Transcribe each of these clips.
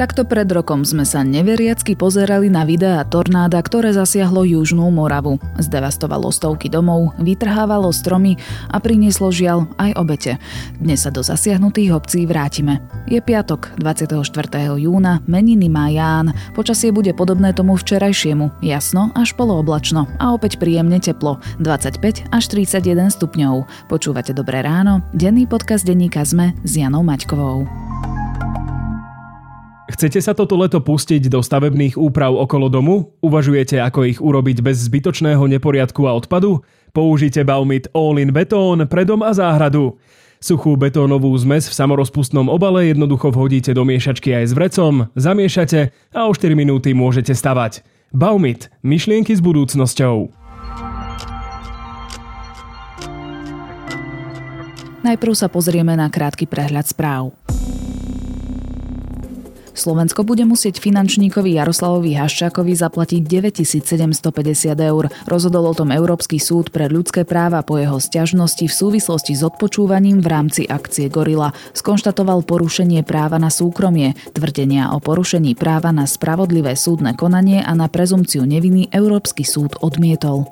Takto pred rokom sme sa neveriacky pozerali na videá tornáda, ktoré zasiahlo Južnú Moravu. Zdevastovalo stovky domov, vytrhávalo stromy a prinieslo žiaľ aj obete. Dnes sa do zasiahnutých obcí vrátime. Je piatok, 24. júna, meniny má Ján. Počasie bude podobné tomu včerajšiemu, jasno až polooblačno a opäť príjemne teplo, 25 až 31 stupňov. Počúvate Dobré ráno, denný podcast denníka ZME s Janou Maťkovou. Chcete sa toto leto pustiť do stavebných úprav okolo domu? Uvažujete, ako ich urobiť bez zbytočného neporiadku a odpadu? Použite Baumit All-in Betón pre dom a záhradu. Suchú betónovú zmes v samorozpustnom obale jednoducho vhodíte do miešačky aj s vrecom, zamiešate a o 4 minúty môžete stavať. Baumit. Myšlienky s budúcnosťou. Najprv sa pozrieme na krátky prehľad správ. Slovensko bude musieť finančníkovi Jaroslavovi Haščákovi zaplatiť 9750 eur. Rozhodol o tom Európsky súd pre ľudské práva po jeho stiažnosti v súvislosti s odpočúvaním v rámci akcie Gorila. Skonštatoval porušenie práva na súkromie, tvrdenia o porušení práva na spravodlivé súdne konanie a na prezumciu neviny Európsky súd odmietol.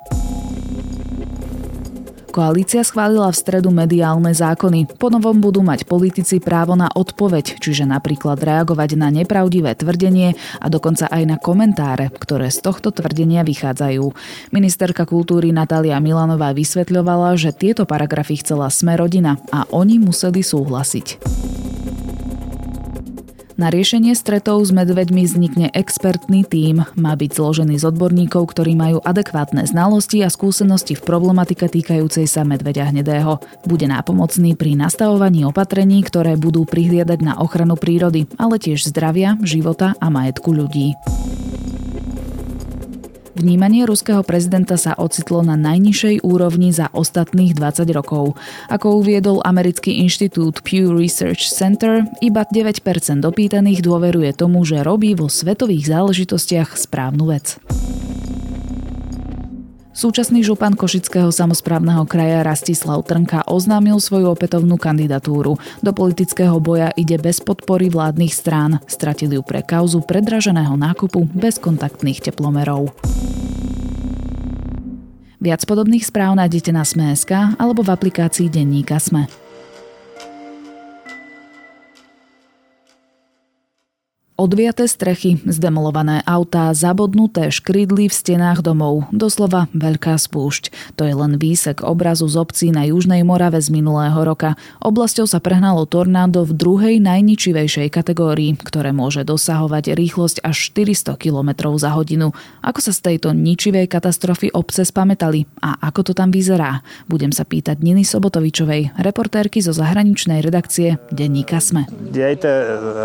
Koalícia schválila v stredu mediálne zákony. Po novom budú mať politici právo na odpoveď, čiže napríklad reagovať na nepravdivé tvrdenie a dokonca aj na komentáre, ktoré z tohto tvrdenia vychádzajú. Ministerka kultúry Natália Milanová vysvetľovala, že tieto paragrafy chcela Sme rodina a oni museli súhlasiť. Na riešenie stretov s medveďmi vznikne expertný tím. Má byť zložený z odborníkov, ktorí majú adekvátne znalosti a skúsenosti v problematike týkajúcej sa medveďa hnedého. Bude nápomocný pri nastavovaní opatrení, ktoré budú prihliadať na ochranu prírody, ale tiež zdravia, života a majetku ľudí. Vnímanie ruského prezidenta sa ocitlo na najnižšej úrovni za ostatných 20 rokov. Ako uviedol americký inštitút Pew Research Center, iba 9% dopýtaných dôveruje tomu, že robí vo svetových záležitostiach správnu vec. Súčasný župan Košického samozprávneho kraja Rastislav Trnka oznámil svoju opätovnú kandidatúru. Do politického boja ide bez podpory vládnych strán. Stratili ju pre kauzu predraženého nákupu bez kontaktných teplomerov. Viac podobných správ nájdete na Sme.sk alebo v aplikácii Denníka Sme. Odviaté strechy, zdemolované autá, zabodnuté škrydly v stenách domov. Doslova veľká spúšť. To je len výsek obrazu z obcí na Južnej Morave z minulého roka. Oblasťou sa prehnalo tornádo v druhej najničivejšej kategórii, ktoré môže dosahovať rýchlosť až 400 km za hodinu. Ako sa z tejto ničivej katastrofy obce spametali a ako to tam vyzerá? Budem sa pýtať Niny Sobotovičovej, reportérky zo zahraničnej redakcie Denníka Sme. Dejte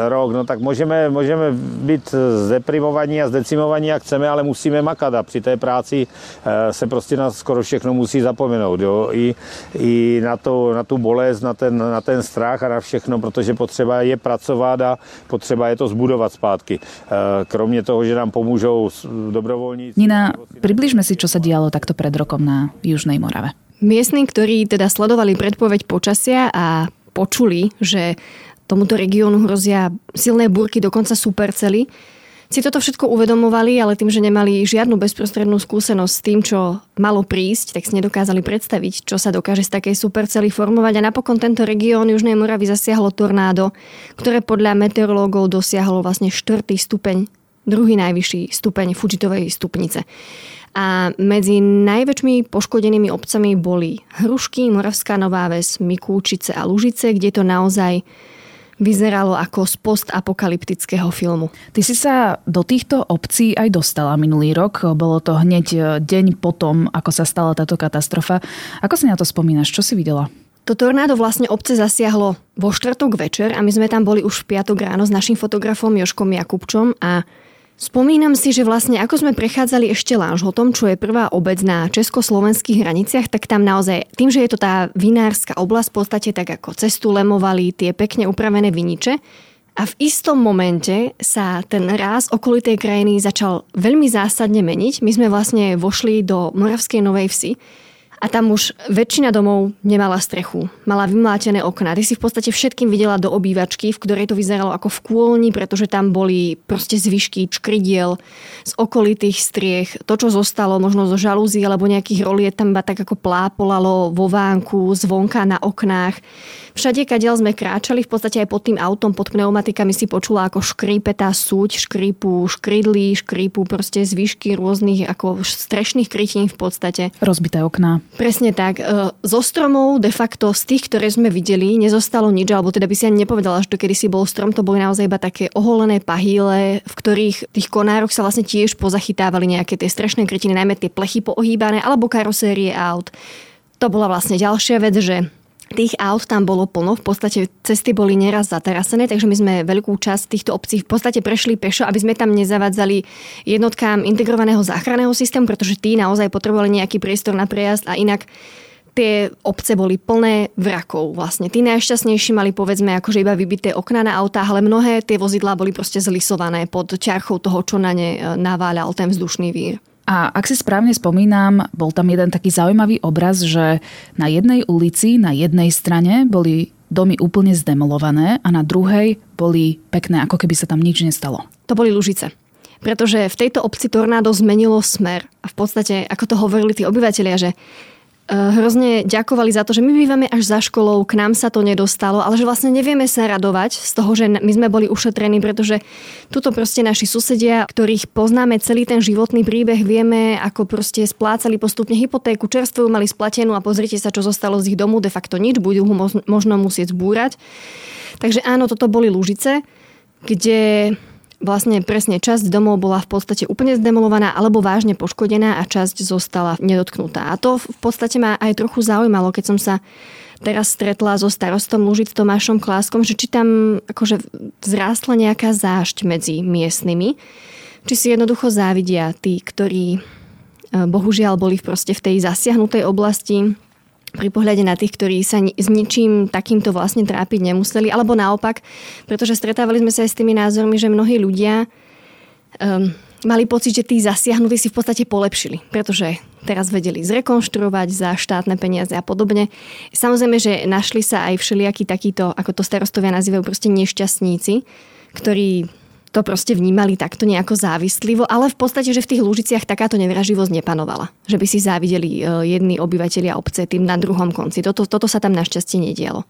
rok, no tak môžeme, môžeme můžeme být zdeprimovaní a zdecimovaní, jak chceme, ale musíme makat a při té práci eh, se prostě na skoro všechno musí zapomenout. Jo? I, i na, to, na tu bolest, na ten, na ten strach a na všechno, protože potřeba je pracovat a potřeba je to zbudovat zpátky. Eh, kromě toho, že nám pomůžou dobrovoľníci. Nina, približme si, čo sa dialo takto pred rokom na Južnej Morave. Miestni, ktorí teda sledovali predpoveď počasia a počuli, že tomuto regiónu hrozia silné búrky, dokonca supercely. Si toto všetko uvedomovali, ale tým, že nemali žiadnu bezprostrednú skúsenosť s tým, čo malo prísť, tak si nedokázali predstaviť, čo sa dokáže z takej supercely formovať. A napokon tento región Južnej Moravy zasiahlo tornádo, ktoré podľa meteorológov dosiahlo vlastne štvrtý stupeň, druhý najvyšší stupeň Fujitovej stupnice. A medzi najväčšími poškodenými obcami boli Hrušky, Moravská Nová Ves, Mikúčice a Lužice, kde to naozaj vyzeralo ako z postapokalyptického filmu. Ty si sa do týchto obcí aj dostala minulý rok. Bolo to hneď e, deň potom, ako sa stala táto katastrofa. Ako si na to spomínaš? Čo si videla? To tornádo vlastne obce zasiahlo vo štvrtok večer a my sme tam boli už v piatok ráno s našim fotografom Joškom Jakubčom a Spomínam si, že vlastne ako sme prechádzali ešte Lanžhotom, čo je prvá obec na československých hraniciach, tak tam naozaj, tým, že je to tá vinárska oblasť, v podstate tak ako cestu lemovali tie pekne upravené viniče, a v istom momente sa ten ráz okolitej krajiny začal veľmi zásadne meniť. My sme vlastne vošli do Moravskej Novej Vsi a tam už väčšina domov nemala strechu. Mala vymlátené okná. Ty si v podstate všetkým videla do obývačky, v ktorej to vyzeralo ako v kôlni, pretože tam boli proste zvyšky čkridiel z okolitých striech. To, čo zostalo možno zo žalúzy alebo nejakých roliet, tam iba tak ako plápolalo vo vánku, zvonka na oknách. Všade, kadiaľ sme kráčali, v podstate aj pod tým autom, pod pneumatikami si počula, ako škrípe tá súť, škrípu škridlí, škrípu proste zvyšky rôznych ako strešných krytín v podstate. Rozbité okná. Presne tak. E, zo stromov de facto z tých, ktoré sme videli, nezostalo nič, alebo teda by si ani nepovedala, že to kedy si bol strom, to boli naozaj iba také oholené pahýle, v ktorých tých konároch sa vlastne tiež pozachytávali nejaké tie strešné krytiny, najmä tie plechy poohýbané, alebo karosérie aut. To bola vlastne ďalšia vec, že Tých aut tam bolo plno, v podstate cesty boli neraz zaterasené, takže my sme veľkú časť týchto obcí v podstate prešli pešo, aby sme tam nezavadzali jednotkám integrovaného záchranného systému, pretože tí naozaj potrebovali nejaký priestor na prejazd a inak tie obce boli plné vrakov vlastne. Tí najšťastnejší mali povedzme akože iba vybité okna na autách, ale mnohé tie vozidlá boli proste zlisované pod ťarchou toho, čo na ne e, naváľal ten vzdušný vír. A ak si správne spomínam, bol tam jeden taký zaujímavý obraz, že na jednej ulici, na jednej strane boli domy úplne zdemolované a na druhej boli pekné, ako keby sa tam nič nestalo. To boli Lužice. Pretože v tejto obci tornádo zmenilo smer. A v podstate, ako to hovorili tí obyvateľia, že hrozne ďakovali za to, že my bývame až za školou, k nám sa to nedostalo, ale že vlastne nevieme sa radovať z toho, že my sme boli ušetrení, pretože tuto proste naši susedia, ktorých poznáme celý ten životný príbeh, vieme, ako proste splácali postupne hypotéku, čerstvú mali splatenú a pozrite sa, čo zostalo z ich domu, de facto nič, budú ho možno musieť zbúrať. Takže áno, toto boli Lužice, kde vlastne presne časť domov bola v podstate úplne zdemolovaná alebo vážne poškodená a časť zostala nedotknutá. A to v podstate ma aj trochu zaujímalo, keď som sa teraz stretla so starostom Lužic Tomášom Kláskom, že či tam akože vzrástla nejaká zášť medzi miestnymi, či si jednoducho závidia tí, ktorí eh, bohužiaľ boli proste v tej zasiahnutej oblasti, pri pohľade na tých, ktorí sa s ničím takýmto vlastne trápiť nemuseli, alebo naopak, pretože stretávali sme sa aj s tými názormi, že mnohí ľudia um, mali pocit, že tí zasiahnutí si v podstate polepšili, pretože teraz vedeli zrekonštruovať za štátne peniaze a podobne. Samozrejme, že našli sa aj všelijakí takíto, ako to starostovia nazývajú, proste nešťastníci, ktorí to proste vnímali takto nejako závislivo, ale v podstate, že v tých Lúžiciach takáto nevraživosť nepanovala. Že by si závideli e, jedni obyvateľia obce tým na druhom konci. Toto, toto sa tam našťastie nedialo.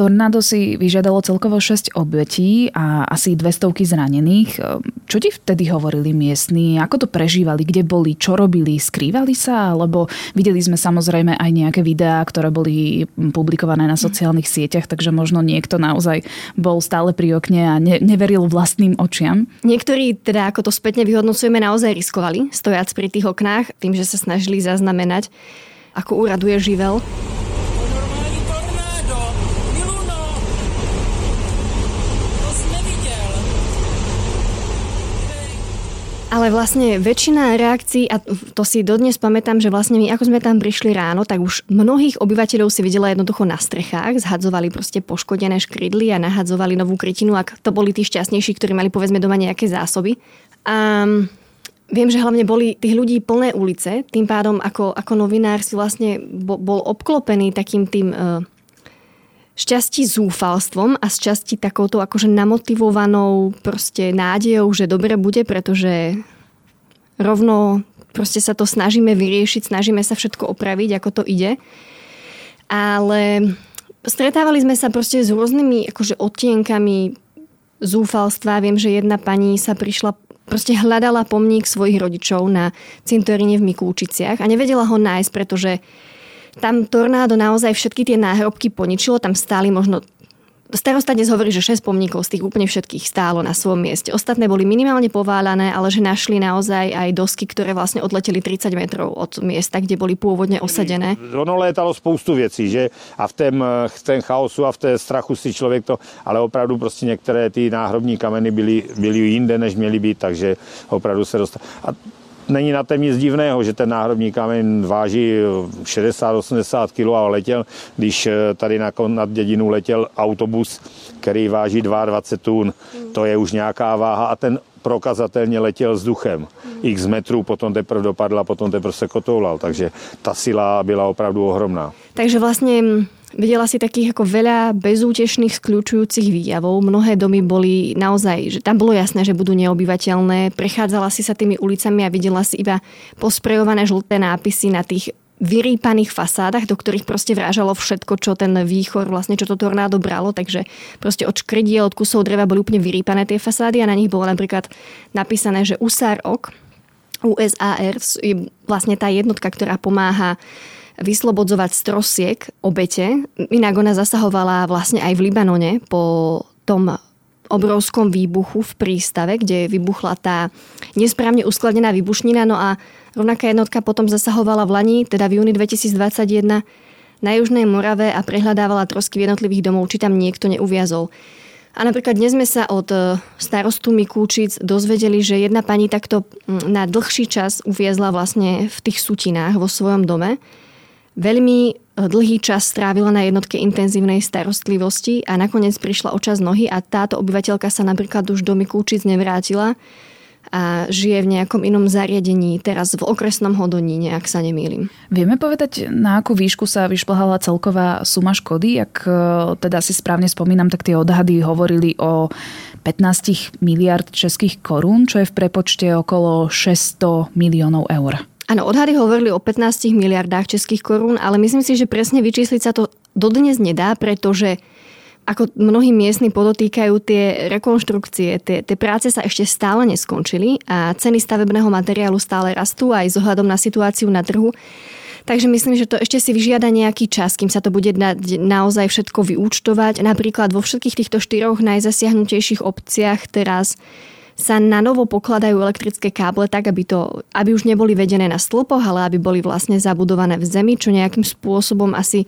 Tornádo si vyžiadalo celkovo 6 obetí a asi 200 zranených. Čo ti vtedy hovorili miestni? Ako to prežívali? Kde boli? Čo robili? Skrývali sa? Lebo videli sme samozrejme aj nejaké videá, ktoré boli publikované na sociálnych sieťach, takže možno niekto naozaj bol stále pri okne a ne, neveril vlastným očiam. Niektorí, teda ako to spätne vyhodnocujeme, naozaj riskovali, stojac pri tých oknách, tým, že sa snažili zaznamenať, ako úraduje živel. Ale vlastne väčšina reakcií, a to si dodnes pamätám, že vlastne my ako sme tam prišli ráno, tak už mnohých obyvateľov si videla jednoducho na strechách, zhadzovali proste poškodené škrydly a nahadzovali novú krytinu, ak to boli tí šťastnejší, ktorí mali povedzme doma nejaké zásoby. A Viem, že hlavne boli tých ľudí plné ulice, tým pádom ako, ako novinár si vlastne bol obklopený takým tým uh, šťastí zúfalstvom a z časti takouto akože namotivovanou proste nádejou, že dobre bude, pretože rovno proste sa to snažíme vyriešiť, snažíme sa všetko opraviť, ako to ide. Ale stretávali sme sa proste s rôznymi akože odtienkami zúfalstva. Viem, že jedna pani sa prišla proste hľadala pomník svojich rodičov na cintoríne v Mikulčiciach a nevedela ho nájsť, pretože tam tornádo naozaj všetky tie náhrobky poničilo, tam stáli možno Starosta dnes hovorí, že 6 pomníkov z tých úplne všetkých stálo na svojom mieste. Ostatné boli minimálne pováľané, ale že našli naozaj aj dosky, ktoré vlastne odleteli 30 metrov od miesta, kde boli pôvodne osadené. Ono létalo spoustu věcí, že? A v tom, v tom chaosu a v té strachu si člověk to, ale opravdu prostě některé ty náhrobní kameny byly, byly jinde, než měly být, takže opravdu se dostal. A není na tom nic divného, že ten náhrobní kamen váží 60-80 kg a letěl, když eh, tady na, nad dědinu letěl autobus, který váží 22 tun. To je už nějaká váha a ten prokazatelně letěl vzduchem. X metrů, potom teprve dopadla, potom teprve se kotoulal, takže ta sila byla opravdu ohromná. Takže vlastne Videla si takých ako veľa bezútešných skľúčujúcich výjavov. Mnohé domy boli naozaj, že tam bolo jasné, že budú neobyvateľné. Prechádzala si sa tými ulicami a videla si iba posprejované žlté nápisy na tých vyrýpaných fasádach, do ktorých proste vrážalo všetko, čo ten výchor, vlastne čo to tornádo bralo, takže proste od škrdiel, od kusov dreva boli úplne vyrýpané tie fasády a na nich bolo napríklad napísané, že USAR OK, USAR je vlastne tá jednotka, ktorá pomáha vyslobodzovať z trosiek obete. Inak ona zasahovala vlastne aj v Libanone po tom obrovskom výbuchu v prístave, kde vybuchla tá nesprávne uskladená výbušnina. No a rovnaká jednotka potom zasahovala v Lani, teda v júni 2021 na Južnej Morave a prehľadávala trosky v jednotlivých domov, či tam niekto neuviazol. A napríklad dnes sme sa od e, starostu Mikúčic dozvedeli, že jedna pani takto na dlhší čas uviezla vlastne v tých sutinách vo svojom dome Veľmi eh, dlhý čas strávila na jednotke intenzívnej starostlivosti a nakoniec prišla o čas nohy a táto obyvateľka sa napríklad už do Mikúčic nevrátila a žije v nejakom inom zariadení, teraz v okresnom Hodoníne, ak sa nemýlim. Vieme povedať, na akú výšku sa vyšplhala celková suma škody? Ak eh, teda si správne spomínam, tak tie odhady hovorili o 15 miliard českých korún, čo je v prepočte okolo 600 miliónov eur. Áno, odhady hovorili o 15 miliardách českých korún, ale myslím si, že presne vyčísliť sa to dodnes nedá, pretože ako mnohí miestni podotýkajú, tie rekonštrukcie, tie, tie práce sa ešte stále neskončili a ceny stavebného materiálu stále rastú aj s ohľadom na situáciu na trhu. Takže myslím, že to ešte si vyžiada nejaký čas, kým sa to bude na, naozaj všetko vyúčtovať. Napríklad vo všetkých týchto štyroch najzasiahnutejších obciach teraz sa na novo pokladajú elektrické káble tak, aby, to, aby už neboli vedené na stĺpoch, ale aby boli vlastne zabudované v zemi, čo nejakým spôsobom asi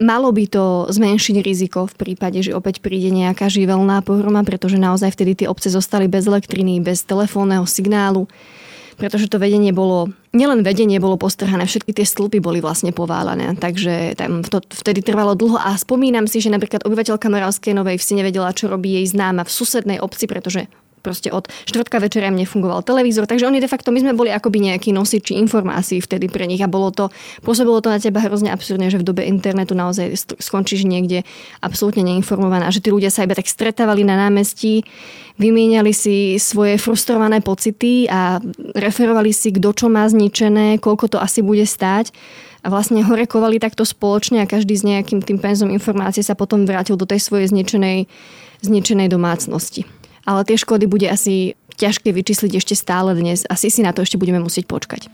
malo by to zmenšiť riziko v prípade, že opäť príde nejaká živelná pohroma, pretože naozaj vtedy tie obce zostali bez elektriny, bez telefónneho signálu, pretože to vedenie bolo, nielen vedenie bolo postrhané, všetky tie stĺpy boli vlastne poválané, takže tam to vtedy trvalo dlho a spomínam si, že napríklad obyvateľka Moravskej Novej Vsi nevedela, čo robí jej známa v susednej obci, pretože proste od štvrtka večera im nefungoval televízor, takže oni de facto, my sme boli akoby nejakí nosiči informácií vtedy pre nich a bolo to, pôsobilo to na teba hrozne absurdne, že v dobe internetu naozaj skončíš niekde absolútne neinformovaná, že tí ľudia sa iba tak stretávali na námestí, vymieniali si svoje frustrované pocity a referovali si, kto čo má zničené, koľko to asi bude stáť a vlastne horekovali takto spoločne a každý s nejakým tým penzom informácie sa potom vrátil do tej svojej zničenej, zničenej domácnosti ale tie škody bude asi ťažké vyčísliť ešte stále dnes. Asi si na to ešte budeme musieť počkať.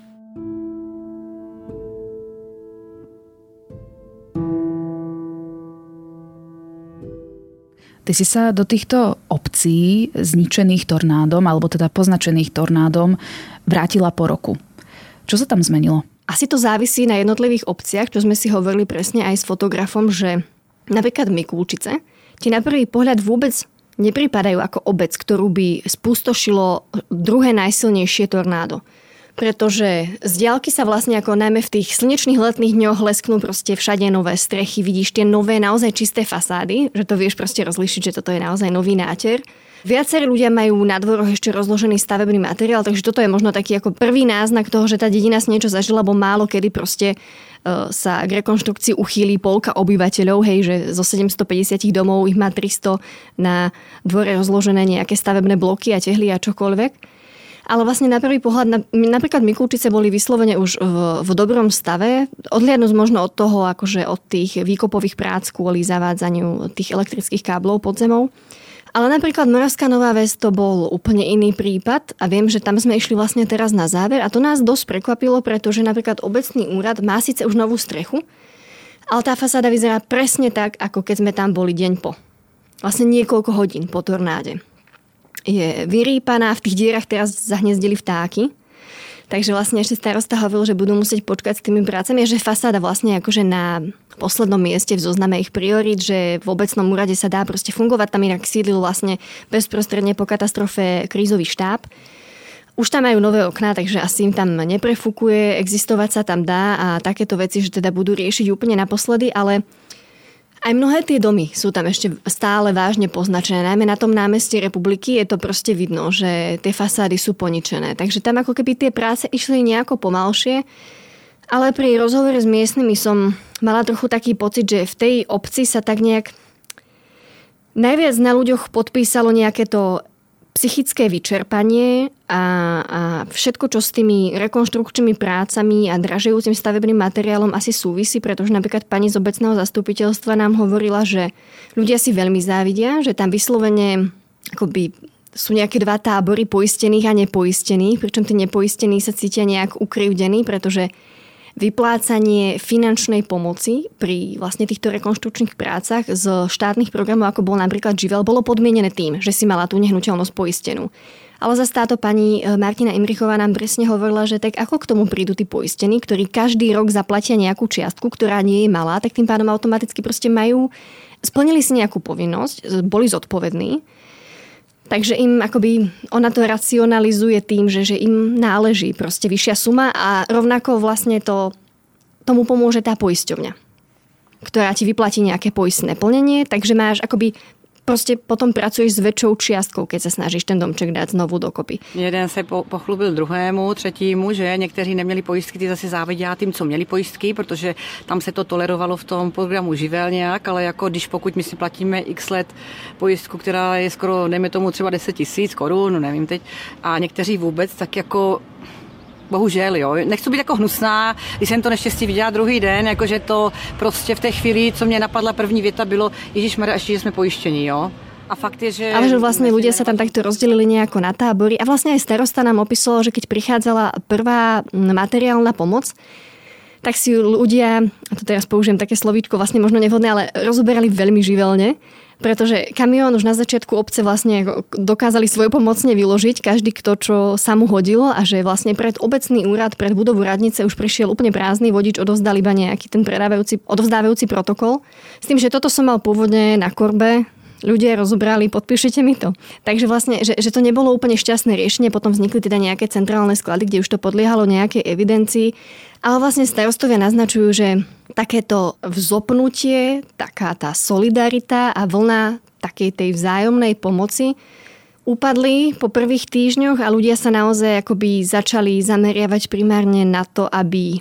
Ty si sa do týchto obcí zničených tornádom, alebo teda poznačených tornádom, vrátila po roku. Čo sa tam zmenilo? Asi to závisí na jednotlivých obciach, čo sme si hovorili presne aj s fotografom, že napríklad Mikulčice ti na prvý pohľad vôbec nepripadajú ako obec, ktorú by spustošilo druhé najsilnejšie tornádo. Pretože z diálky sa vlastne ako najmä v tých slnečných letných dňoch lesknú proste všade nové strechy, vidíš tie nové naozaj čisté fasády, že to vieš proste rozlišiť, že toto je naozaj nový náter. Viacerí ľudia majú na dvoroch ešte rozložený stavebný materiál, takže toto je možno taký ako prvý náznak toho, že tá dedina si niečo zažila, lebo málo kedy proste E, sa k rekonštrukcii uchýli polka obyvateľov, hej, že zo 750 domov ich má 300 na dvore rozložené nejaké stavebné bloky a tehly a čokoľvek. Ale vlastne na prvý pohľad, napríklad Mikulčice boli vyslovene už v, v dobrom stave, odliadnúť možno od toho, akože od tých výkopových prác kvôli zavádzaniu tých elektrických káblov pod zemou. Ale napríklad Moravská Nová Ves to bol úplne iný prípad a viem, že tam sme išli vlastne teraz na záver a to nás dosť prekvapilo, pretože napríklad obecný úrad má síce už novú strechu, ale tá fasáda vyzerá presne tak, ako keď sme tam boli deň po. Vlastne niekoľko hodín po tornáde. Je vyrýpaná, v tých dierach teraz zahniezdili vtáky, Takže vlastne ešte starosta hovoril, že budú musieť počkať s tými prácami, že fasáda vlastne akože na poslednom mieste v zozname ich priorit, že v obecnom úrade sa dá proste fungovať. Tam inak sídlil vlastne bezprostredne po katastrofe krízový štáb. Už tam majú nové okná, takže asi im tam neprefukuje, existovať sa tam dá a takéto veci, že teda budú riešiť úplne naposledy, ale Aj mnohé tie domy sú tam ešte stále vážne poznačené. Najmä na tom námestí republiky je to proste vidno, že tie fasády sú poničené. Takže tam ako keby tie práce išli nejako pomalšie. Ale pri rozhovore s miestnymi som mala trochu taký pocit, že v tej obci sa tak nejak najviac na ľuďoch podpísalo nejaké to psychické vyčerpanie a, a všetko, čo s tými rekonštrukčnými prácami a dražejúcim stavebným materiálom asi súvisí, pretože napríklad pani z obecného zastupiteľstva nám hovorila, že ľudia si veľmi závidia, že tam vyslovene akoby sú nejaké dva tábory poistených a nepoistených, pričom tí nepoistení sa cítia nejak ukrivdení, pretože vyplácanie finančnej pomoci pri vlastne týchto rekonštrukčných prácach z štátnych programov, ako bol napríklad Živel, bolo podmienené tým, že si mala tú nehnuteľnosť poistenú. Ale zase táto pani e, Martina Imrichová nám presne hovorila, že tak ako k tomu prídu tí poistení, ktorí každý rok zaplatia nejakú čiastku, ktorá nie je malá, tak tým pádom automaticky proste majú, splnili si nejakú povinnosť, boli zodpovední Takže im akoby ona to racionalizuje tým, že, že im náleží proste vyššia suma a rovnako vlastne to tomu pomôže tá poisťovňa, ktorá ti vyplatí nejaké poistné plnenie, takže máš akoby prostě potom pracuješ s väčšou čiastkou, keď se snažíš ten domček dát znovu dokopy. Jeden se po, pochlubil druhému, třetímu, že někteří neměli pojistky, ty zase závidějí tím, co měli pojistky, protože tam se to tolerovalo v tom programu živel nějak, ale jako když pokud my si platíme x let pojistku, která je skoro, nejme tomu třeba 10 tisíc korun, nevím teď, a někteří vůbec, tak jako bohužel, jo. Nechci být jako hnusná, když jsem to neštěstí viděla druhý den, jakože to prostě v té chvíli, co mě napadla první věta, bylo, Ježíš Maria, ještě, že jsme pojištění, jo. A fakt je, že... Ale že vlastne ľudia sa tam takto rozdelili nejako na tábory. A vlastne aj starosta nám opísalo, že keď prichádzala prvá materiálna pomoc, tak si ľudia, a to teraz použijem také slovíčko, vlastne možno nevhodné, ale rozoberali veľmi živelne pretože kamión už na začiatku obce vlastne dokázali svojpomocne vyložiť každý, kto čo sa mu hodilo a že vlastne pred obecný úrad, pred budovu radnice už prišiel úplne prázdny vodič, odovzdal iba nejaký ten predávajúci, odovzdávajúci protokol. S tým, že toto som mal pôvodne na korbe, ľudia rozobrali, podpíšete mi to. Takže vlastne, že, že to nebolo úplne šťastné riešenie, potom vznikli teda nejaké centrálne sklady, kde už to podliehalo nejakej evidencii, ale vlastne starostovia naznačujú, že takéto vzopnutie, taká tá solidarita a vlna takej tej vzájomnej pomoci upadli po prvých týždňoch a ľudia sa naozaj akoby začali zameriavať primárne na to, aby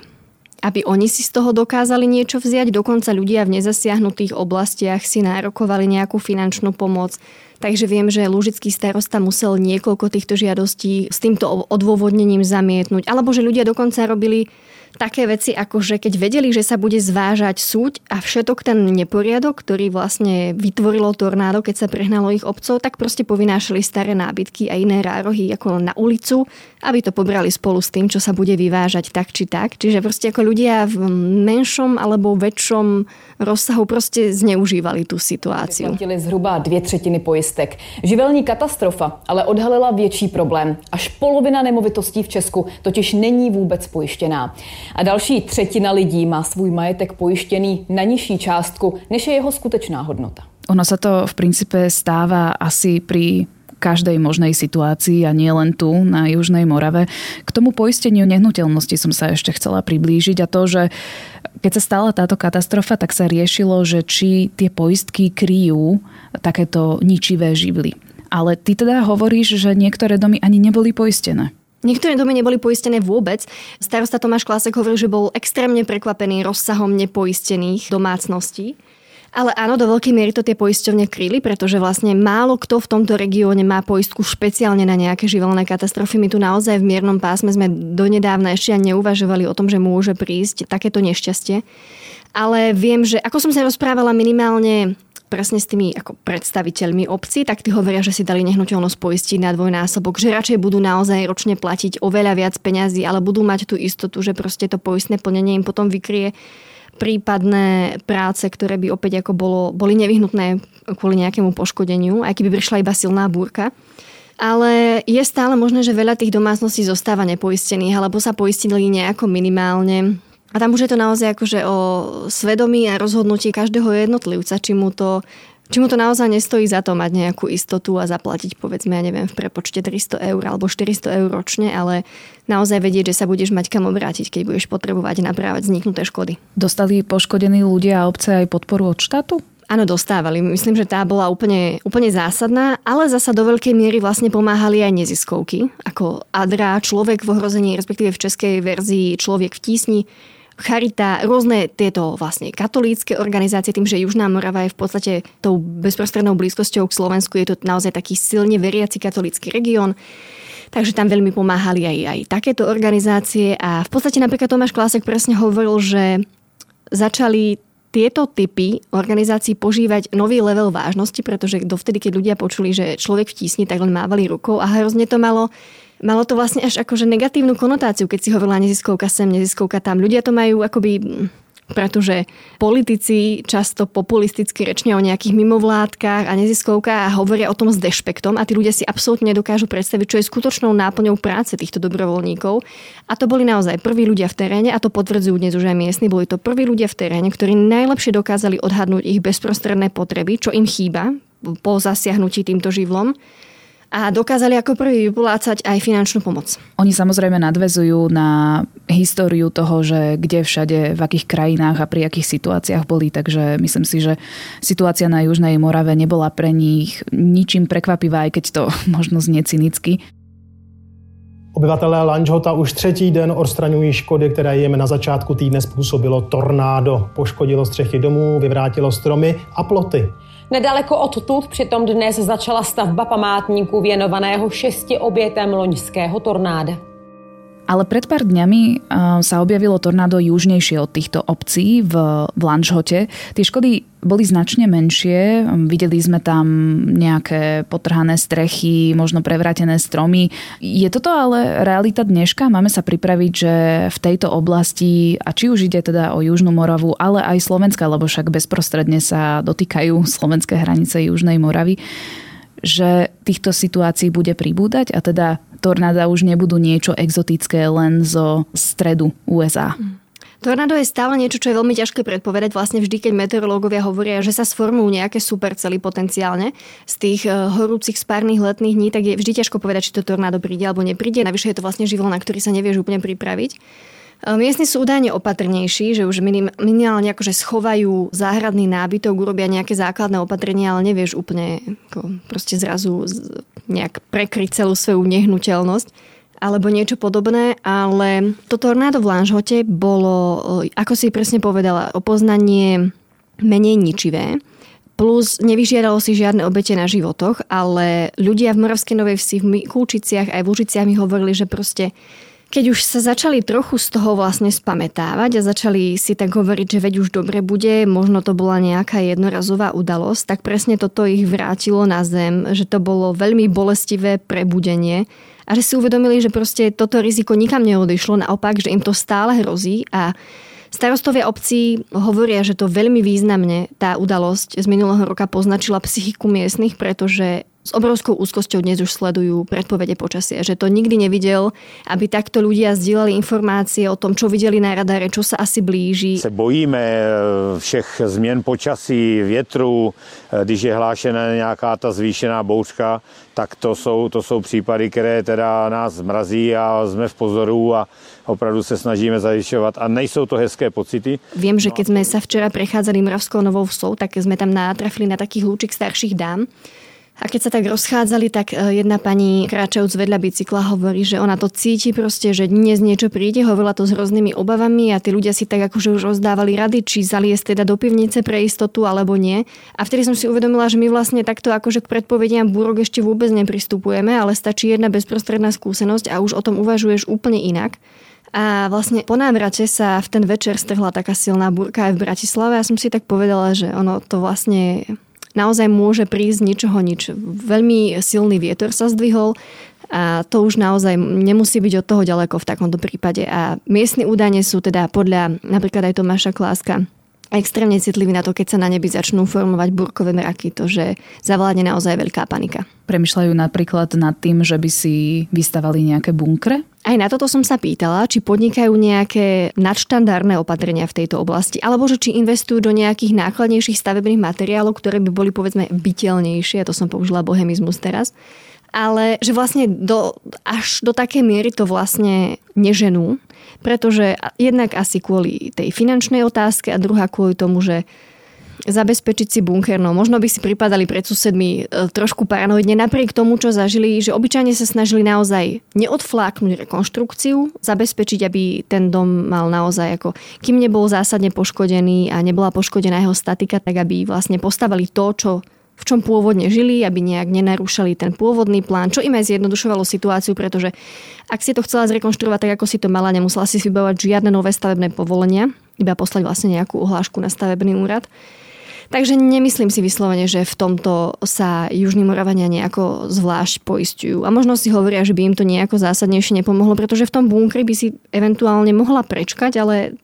aby oni si z toho dokázali niečo vziať. Dokonca ľudia v nezasiahnutých oblastiach si nárokovali nejakú finančnú pomoc. Takže viem, že Lužický starosta musel niekoľko týchto žiadostí s týmto odôvodnením zamietnúť. Alebo že ľudia dokonca robili také veci, ako že keď vedeli, že sa bude zvážať súď a všetok ten neporiadok, ktorý vlastne vytvorilo tornádo, keď sa prehnalo ich obcov, tak proste povinášali staré nábytky a iné rárohy ako na ulicu, aby to pobrali spolu s tým, čo sa bude vyvážať tak či tak. Čiže proste ako ľudia v menšom alebo väčšom rozsahu proste zneužívali tú situáciu. Platili zhruba dvě třetiny pojistek. Živelní katastrofa ale odhalila větší problém. Až polovina nemovitostí v Česku totiž není vůbec pojištěná. A další třetina lidí má svůj majetek pojištěný na nižší částku, než je jeho skutečná hodnota. Ono sa to v princípe stáva asi pri každej možnej situácii a nie len tu na Južnej Morave. K tomu poisteniu nehnuteľnosti som sa ešte chcela priblížiť a to, že keď sa stala táto katastrofa, tak sa riešilo, že či tie poistky kryjú takéto ničivé živly. Ale ty teda hovoríš, že niektoré domy ani neboli poistené. Niektoré domy neboli poistené vôbec. Starosta Tomáš Klásek hovoril, že bol extrémne prekvapený rozsahom nepoistených domácností. Ale áno, do veľkej miery to tie poisťovne kryli, pretože vlastne málo kto v tomto regióne má poistku špeciálne na nejaké živelné katastrofy. My tu naozaj v miernom pásme sme donedávna ešte ani neuvažovali o tom, že môže prísť takéto nešťastie. Ale viem, že ako som sa rozprávala minimálne presne s tými ako predstaviteľmi obci, tak tí hovoria, že si dali nehnuteľnosť poistiť na dvojnásobok, že radšej budú naozaj ročne platiť oveľa viac peňazí, ale budú mať tú istotu, že proste to poistné plnenie im potom vykrie prípadné práce, ktoré by opäť ako bolo, boli nevyhnutné kvôli nejakému poškodeniu, aj keby prišla iba silná búrka. Ale je stále možné, že veľa tých domácností zostáva nepoistených, alebo sa poistili nejako minimálne a tam už je to naozaj akože o svedomí a rozhodnutí každého jednotlivca, či mu to či mu to naozaj nestojí za to mať nejakú istotu a zaplatiť povedzme, ja neviem, v prepočte 300 eur alebo 400 eur ročne, ale naozaj vedieť, že sa budeš mať kam obrátiť, keď budeš potrebovať naprávať vzniknuté škody. Dostali poškodení ľudia a obce aj podporu od štátu? Áno, dostávali. Myslím, že tá bola úplne, úplne zásadná, ale zasa do veľkej miery vlastne pomáhali aj neziskovky, ako Adra, Človek v ohrození, respektíve v českej verzii Človek v tísni, Charita, rôzne tieto vlastne katolícke organizácie, tým, že Južná Morava je v podstate tou bezprostrednou blízkosťou k Slovensku, je to naozaj taký silne veriaci katolícky región. Takže tam veľmi pomáhali aj, aj takéto organizácie a v podstate napríklad Tomáš Klásek presne hovoril, že začali tieto typy organizácií požívať nový level vážnosti, pretože dovtedy, keď ľudia počuli, že človek vtísni, tak len mávali rukou a hrozne to malo malo to vlastne až akože negatívnu konotáciu, keď si hovorila neziskovka sem, neziskovka tam. Ľudia to majú akoby pretože politici často populisticky rečnia o nejakých mimovládkach a neziskovkách a hovoria o tom s dešpektom a tí ľudia si absolútne nedokážu predstaviť, čo je skutočnou náplňou práce týchto dobrovoľníkov. A to boli naozaj prví ľudia v teréne a to potvrdzujú dnes už aj miestni, boli to prví ľudia v teréne, ktorí najlepšie dokázali odhadnúť ich bezprostredné potreby, čo im chýba po zasiahnutí týmto živlom a dokázali ako prvý vyplácať aj finančnú pomoc. Oni samozrejme nadvezujú na históriu toho, že kde všade, v akých krajinách a pri akých situáciách boli, takže myslím si, že situácia na Južnej Morave nebola pre nich ničím prekvapivá, aj keď to možno znie cynicky. Obyvatelé Lanžhota už třetí den odstraňují škody, které jim na začátku týdne způsobilo tornádo. Poškodilo střechy domů, vyvrátilo stromy a ploty. Nedaleko odtud přitom dnes začala stavba památníku věnovaného šesti obětem loňského tornáda. Ale pred pár dňami sa objavilo tornádo južnejšie od týchto obcí v, v Lanžhote. Tie škody boli značne menšie. Videli sme tam nejaké potrhané strechy, možno prevrátené stromy. Je toto ale realita dneška? Máme sa pripraviť, že v tejto oblasti, a či už ide teda o Južnú Moravu, ale aj Slovenska, lebo však bezprostredne sa dotýkajú slovenské hranice Južnej Moravy, že týchto situácií bude pribúdať a teda tornáda už nebudú niečo exotické len zo stredu USA. Mm. Tornádo je stále niečo, čo je veľmi ťažké predpovedať. Vlastne vždy, keď meteorológovia hovoria, že sa sformujú nejaké supercely potenciálne z tých eh, horúcich spárnych letných dní, tak je vždy ťažko povedať, či to tornádo príde alebo nepríde. Navyše je to vlastne živlo, na ktorý sa nevieš úplne pripraviť. Eh, miestni sú údajne opatrnejší, že už minimálne akože schovajú záhradný nábytok, urobia nejaké základné opatrenia, ale nevieš úplne ako proste zrazu nejak prekryť celú svoju nehnuteľnosť alebo niečo podobné, ale to tornádo v Lanžhote bolo, eh, ako si presne povedala, opoznanie menej ničivé, plus nevyžiadalo si žiadne obete na životoch, ale ľudia v Moravskej Novej Vsi, v Kulčiciach aj v Lužiciach mi hovorili, že proste keď už sa začali trochu z toho vlastne spametávať a začali si tak hovoriť, že veď už dobre bude, možno to bola nejaká jednorazová udalosť, tak presne toto ich vrátilo na zem, že to bolo veľmi bolestivé prebudenie a že si uvedomili, že proste toto riziko nikam neodišlo, naopak, že im to stále hrozí a Starostovia obcí hovoria, že to veľmi významne tá udalosť z minulého roka poznačila psychiku miestnych, pretože s obrovskou úzkosťou dnes už sledujú predpovede počasia, že to nikdy nevidel, aby takto ľudia sdíleli informácie o tom, čo videli na radare, čo sa asi blíží. Se bojíme eh, všech změn počasí, větru, eh, když je hlášená nějaká ta zvýšená bouřka, tak to jsou, to jsou případy, které teda nás mrazí a jsme v pozoru a opravdu se snažíme zajišťovat a nejsou to hezké pocity. Viem, že keď sme sa včera prechádzali Mravskou Novou Vsou, tak sme tam natrafili na takých lúčik starších dám, a keď sa tak rozchádzali, tak e, jedna pani kráčajúc vedľa bicykla hovorí, že ona to cíti proste, že dnes niečo príde, hovorila to s hroznými obavami a tí ľudia si tak akože už rozdávali rady, či zaliesť teda do pivnice pre istotu alebo nie. A vtedy som si uvedomila, že my vlastne takto akože k predpovediam búrok ešte vôbec nepristupujeme, ale stačí jedna bezprostredná skúsenosť a už o tom uvažuješ úplne inak. A vlastne po návrate sa v ten večer strhla taká silná búrka aj v Bratislave a som si tak povedala, že ono to vlastne naozaj môže prísť ničoho nič. Veľmi silný vietor sa zdvihol a to už naozaj nemusí byť od toho ďaleko v takomto prípade. A miestni údajne sú teda podľa napríklad aj Tomáša Kláska extrémne citliví na to, keď sa na nebi začnú formovať burkové mraky, to, že zavládne naozaj veľká panika. Premýšľajú napríklad nad tým, že by si vystavali nejaké bunkre? Aj na toto som sa pýtala, či podnikajú nejaké nadštandardné opatrenia v tejto oblasti, alebo že či investujú do nejakých nákladnejších stavebných materiálov, ktoré by boli povedzme bytelnejšie, to som použila bohemizmus teraz, ale že vlastne do, až do takej miery to vlastne neženú, pretože jednak asi kvôli tej finančnej otázke a druhá kvôli tomu, že zabezpečiť si bunker. No, možno by si pripadali pred susedmi e, trošku paranoidne, napriek tomu, čo zažili, že obyčajne sa snažili naozaj neodfláknuť rekonštrukciu, zabezpečiť, aby ten dom mal naozaj ako, kým nebol zásadne poškodený a nebola poškodená jeho statika, tak aby vlastne postavili to, čo v čom pôvodne žili, aby nejak nenarúšali ten pôvodný plán, čo im aj zjednodušovalo situáciu, pretože ak si to chcela zrekonštruovať tak, ako si to mala, nemusela si vybavovať žiadne nové stavebné povolenia, iba poslať vlastne nejakú ohlášku na stavebný úrad. Takže nemyslím si vyslovene, že v tomto sa Južní Moravania nejako zvlášť poistujú. A možno si hovoria, že by im to nejako zásadnejšie nepomohlo, pretože v tom bunkri by si eventuálne mohla prečkať, ale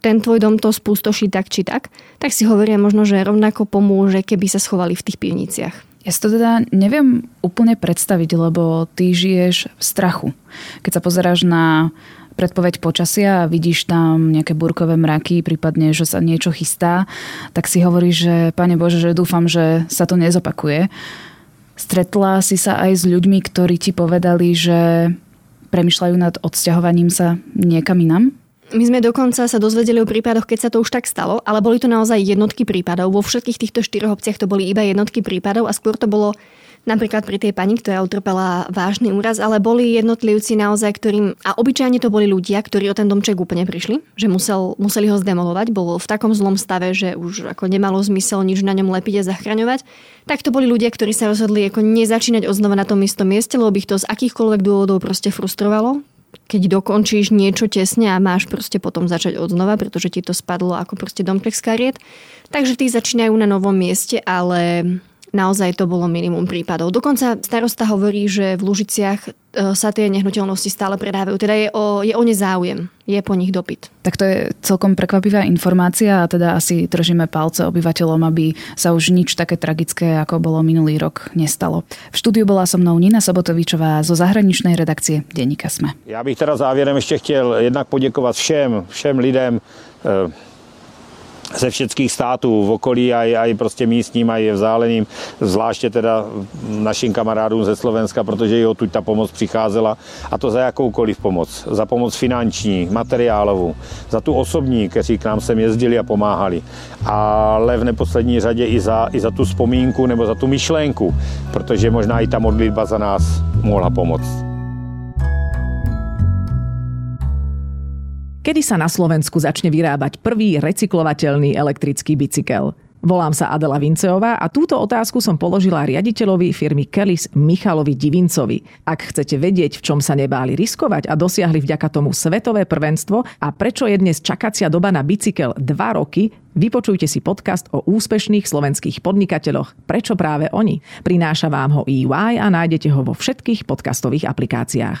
ten tvoj dom to spustoší tak či tak, tak si hovoria možno, že rovnako pomôže, keby sa schovali v tých pivniciach. Ja si to teda neviem úplne predstaviť, lebo ty žiješ v strachu. Keď sa pozeráš na predpoveď počasia a vidíš tam nejaké burkové mraky, prípadne, že sa niečo chystá, tak si hovoríš, že Pane Bože, že dúfam, že sa to nezopakuje. Stretla si sa aj s ľuďmi, ktorí ti povedali, že premyšľajú nad odsťahovaním sa niekam inam? My sme dokonca sa dozvedeli o prípadoch, keď sa to už tak stalo, ale boli to naozaj jednotky prípadov. Vo všetkých týchto štyroch obciach to boli iba jednotky prípadov a skôr to bolo napríklad pri tej pani, ktorá utrpela vážny úraz, ale boli jednotlivci naozaj, ktorým, a obyčajne to boli ľudia, ktorí o ten domček úplne prišli, že musel, museli ho zdemolovať, bol v takom zlom stave, že už ako nemalo zmysel nič na ňom lepiť a zachraňovať. Tak to boli ľudia, ktorí sa rozhodli ako nezačínať oznova na tom istom mieste, lebo ich to z akýchkoľvek dôvodov proste frustrovalo keď dokončíš niečo tesne a máš proste potom začať od znova, pretože ti to spadlo ako proste domplex kariet. Takže tí začínajú na novom mieste, ale naozaj to bolo minimum prípadov. Dokonca starosta hovorí, že v Lužiciach e, sa tie nehnuteľnosti stále predávajú. Teda je o, je o ne záujem, je po nich dopyt. Tak to je celkom prekvapivá informácia a teda asi držíme palce obyvateľom, aby sa už nič také tragické, ako bolo minulý rok, nestalo. V štúdiu bola so mnou Nina Sobotovičová zo zahraničnej redakcie Denníka Sme. Já bych teda závěrem ještě chtěl jednak poděkovat všem, všem lidem, e, ze všetkých států v okolí a i prostě místním a i vzdáleným, zvláště teda našim kamarádům ze Slovenska, protože i odtud ta pomoc přicházela a to za jakoukoliv pomoc. Za pomoc finanční, materiálovou, za tu osobní, kteří k nám sem jezdili a pomáhali. Ale v neposlední řadě i za, i za tu vzpomínku nebo za tu myšlenku, protože možná i ta modlitba za nás mohla pomoct. Kedy sa na Slovensku začne vyrábať prvý recyklovateľný elektrický bicykel? Volám sa Adela Vinceová a túto otázku som položila riaditeľovi firmy Kellys Michalovi Divincovi. Ak chcete vedieť, v čom sa nebáli riskovať a dosiahli vďaka tomu svetové prvenstvo a prečo je dnes čakacia doba na bicykel 2 roky, vypočujte si podcast o úspešných slovenských podnikateľoch. Prečo práve oni? Prináša vám ho EY a nájdete ho vo všetkých podcastových aplikáciách.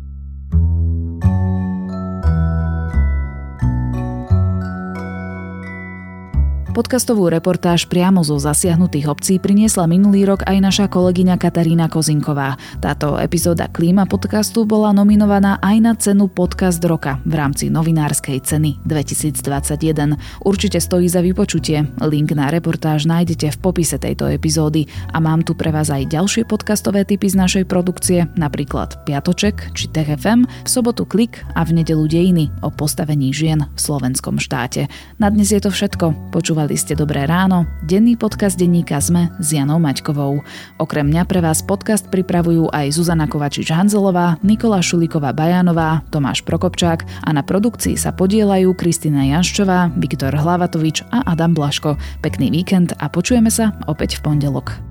Podcastovú reportáž priamo zo zasiahnutých obcí priniesla minulý rok aj naša kolegyňa Katarína Kozinková. Táto epizóda Klíma podcastu bola nominovaná aj na cenu Podcast roka v rámci novinárskej ceny 2021. Určite stojí za vypočutie. Link na reportáž nájdete v popise tejto epizódy a mám tu pre vás aj ďalšie podcastové typy z našej produkcie, napríklad Piatoček či TFM, v sobotu Klik a v nedelu Dejiny o postavení žien v slovenskom štáte. Na dnes je to všetko. Počúvajte Počúvali ste Dobré ráno, denný podcast denníka ZME s Janou Maťkovou. Okrem mňa pre vás podcast pripravujú aj Zuzana Kovačič-Hanzelová, Nikola Šuliková Bajanová, Tomáš Prokopčák a na produkcii sa podielajú Kristina Janščová, Viktor Hlavatovič a Adam Blaško. Pekný víkend a počujeme sa opäť v pondelok.